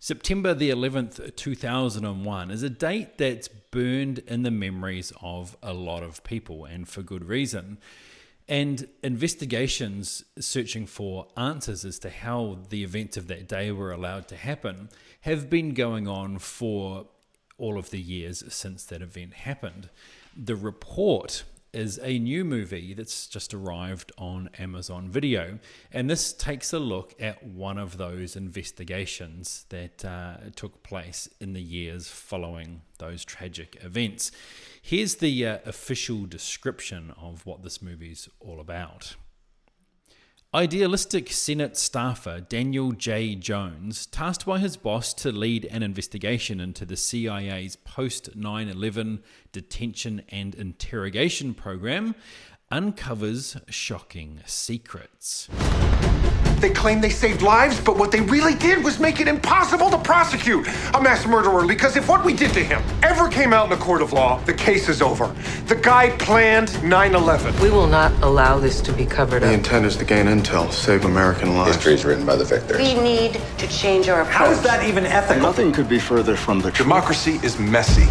September the 11th, 2001 is a date that's burned in the memories of a lot of people, and for good reason. And investigations searching for answers as to how the events of that day were allowed to happen have been going on for all of the years since that event happened. The report is a new movie that's just arrived on Amazon Video. And this takes a look at one of those investigations that uh, took place in the years following those tragic events. Here's the uh, official description of what this movie's all about. Idealistic Senate staffer Daniel J. Jones, tasked by his boss to lead an investigation into the CIA's post 9 11 detention and interrogation program, uncovers shocking secrets. They claim they saved lives, but what they really did was make it impossible to prosecute a mass murderer because if what we did to him ever came out in a court of law, the case is over. The guy planned 9 11. We will not allow this to be covered The up. intent is to gain intel, save American lives. History is written by the victors. We need to change our approach. How is that even ethical? Nothing could be further from the truth. Democracy is messy.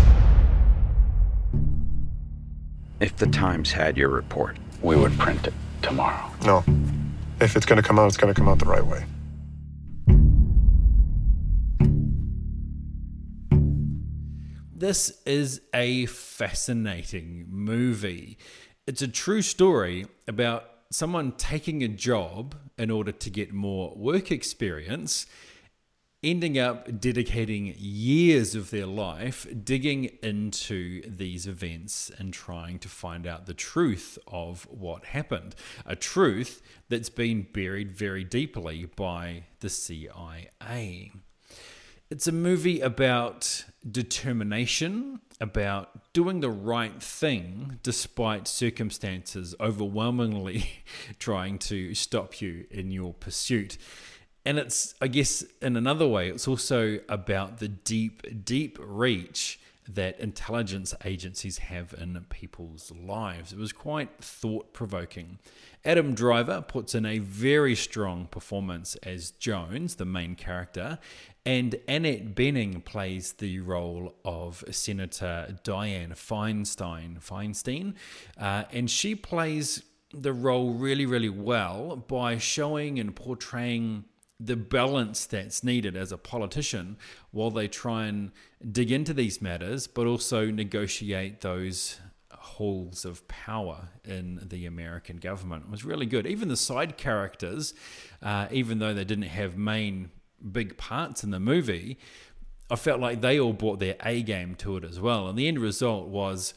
If the Times had your report, We would print it tomorrow. No. If it's going to come out, it's going to come out the right way. This is a fascinating movie. It's a true story about someone taking a job in order to get more work experience, ending up dedicating years of their life digging into these events and trying to find out the truth of what happened. A truth that's been buried very deeply by the CIA. It's a movie about determination, about doing the right thing despite circumstances overwhelmingly trying to stop you in your pursuit. And it's, I guess, in another way, it's also about the deep, deep reach that intelligence agencies have in people's lives. It was quite thought provoking. Adam Driver puts in a very strong performance as Jones, the main character, and Annette Bening plays the role of Senator Dianne Feinstein. Feinstein, uh, and she plays the role really, really well by showing and portraying the balance that's needed as a politician while they try and dig into these matters, but also negotiate those halls of power in the American government. It was really good. Even the side characters, uh, even though they didn't have main big parts in the movie, I felt like they all brought their A game to it as well. And the end result was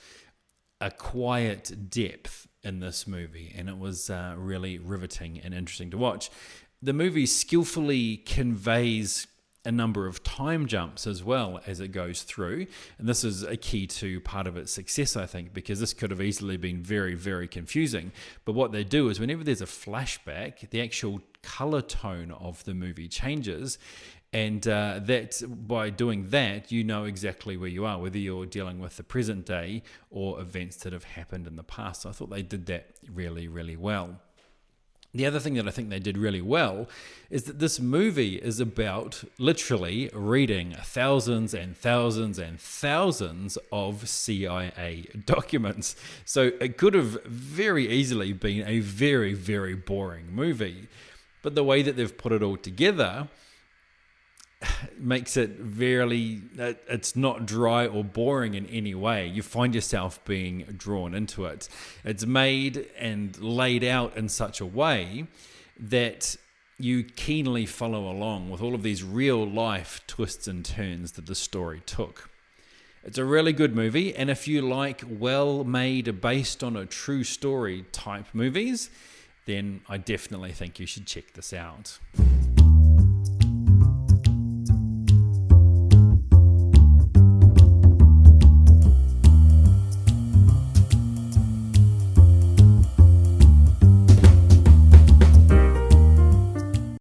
a quiet depth in this movie, and it was uh, really riveting and interesting to watch. The movie skillfully conveys a number of time jumps as well as it goes through. And this is a key to part of its success, I think, because this could have easily been very, very confusing. But what they do is whenever there's a flashback, the actual color tone of the movie changes. And uh, that by doing that, you know exactly where you are, whether you're dealing with the present day or events that have happened in the past. So I thought they did that really, really well. The other thing that I think they did really well is that this movie is about literally reading thousands and thousands and thousands of CIA documents. So it could have very easily been a very, very boring movie. But the way that they've put it all together makes it very uh, it's not dry or boring in any way. You find yourself being drawn into it. It's made and laid out in such a way that you keenly follow along with all of these real life twists and turns that the story took. It's a really good movie and if you like well made based on a true story type movies then i definitely think you should check this out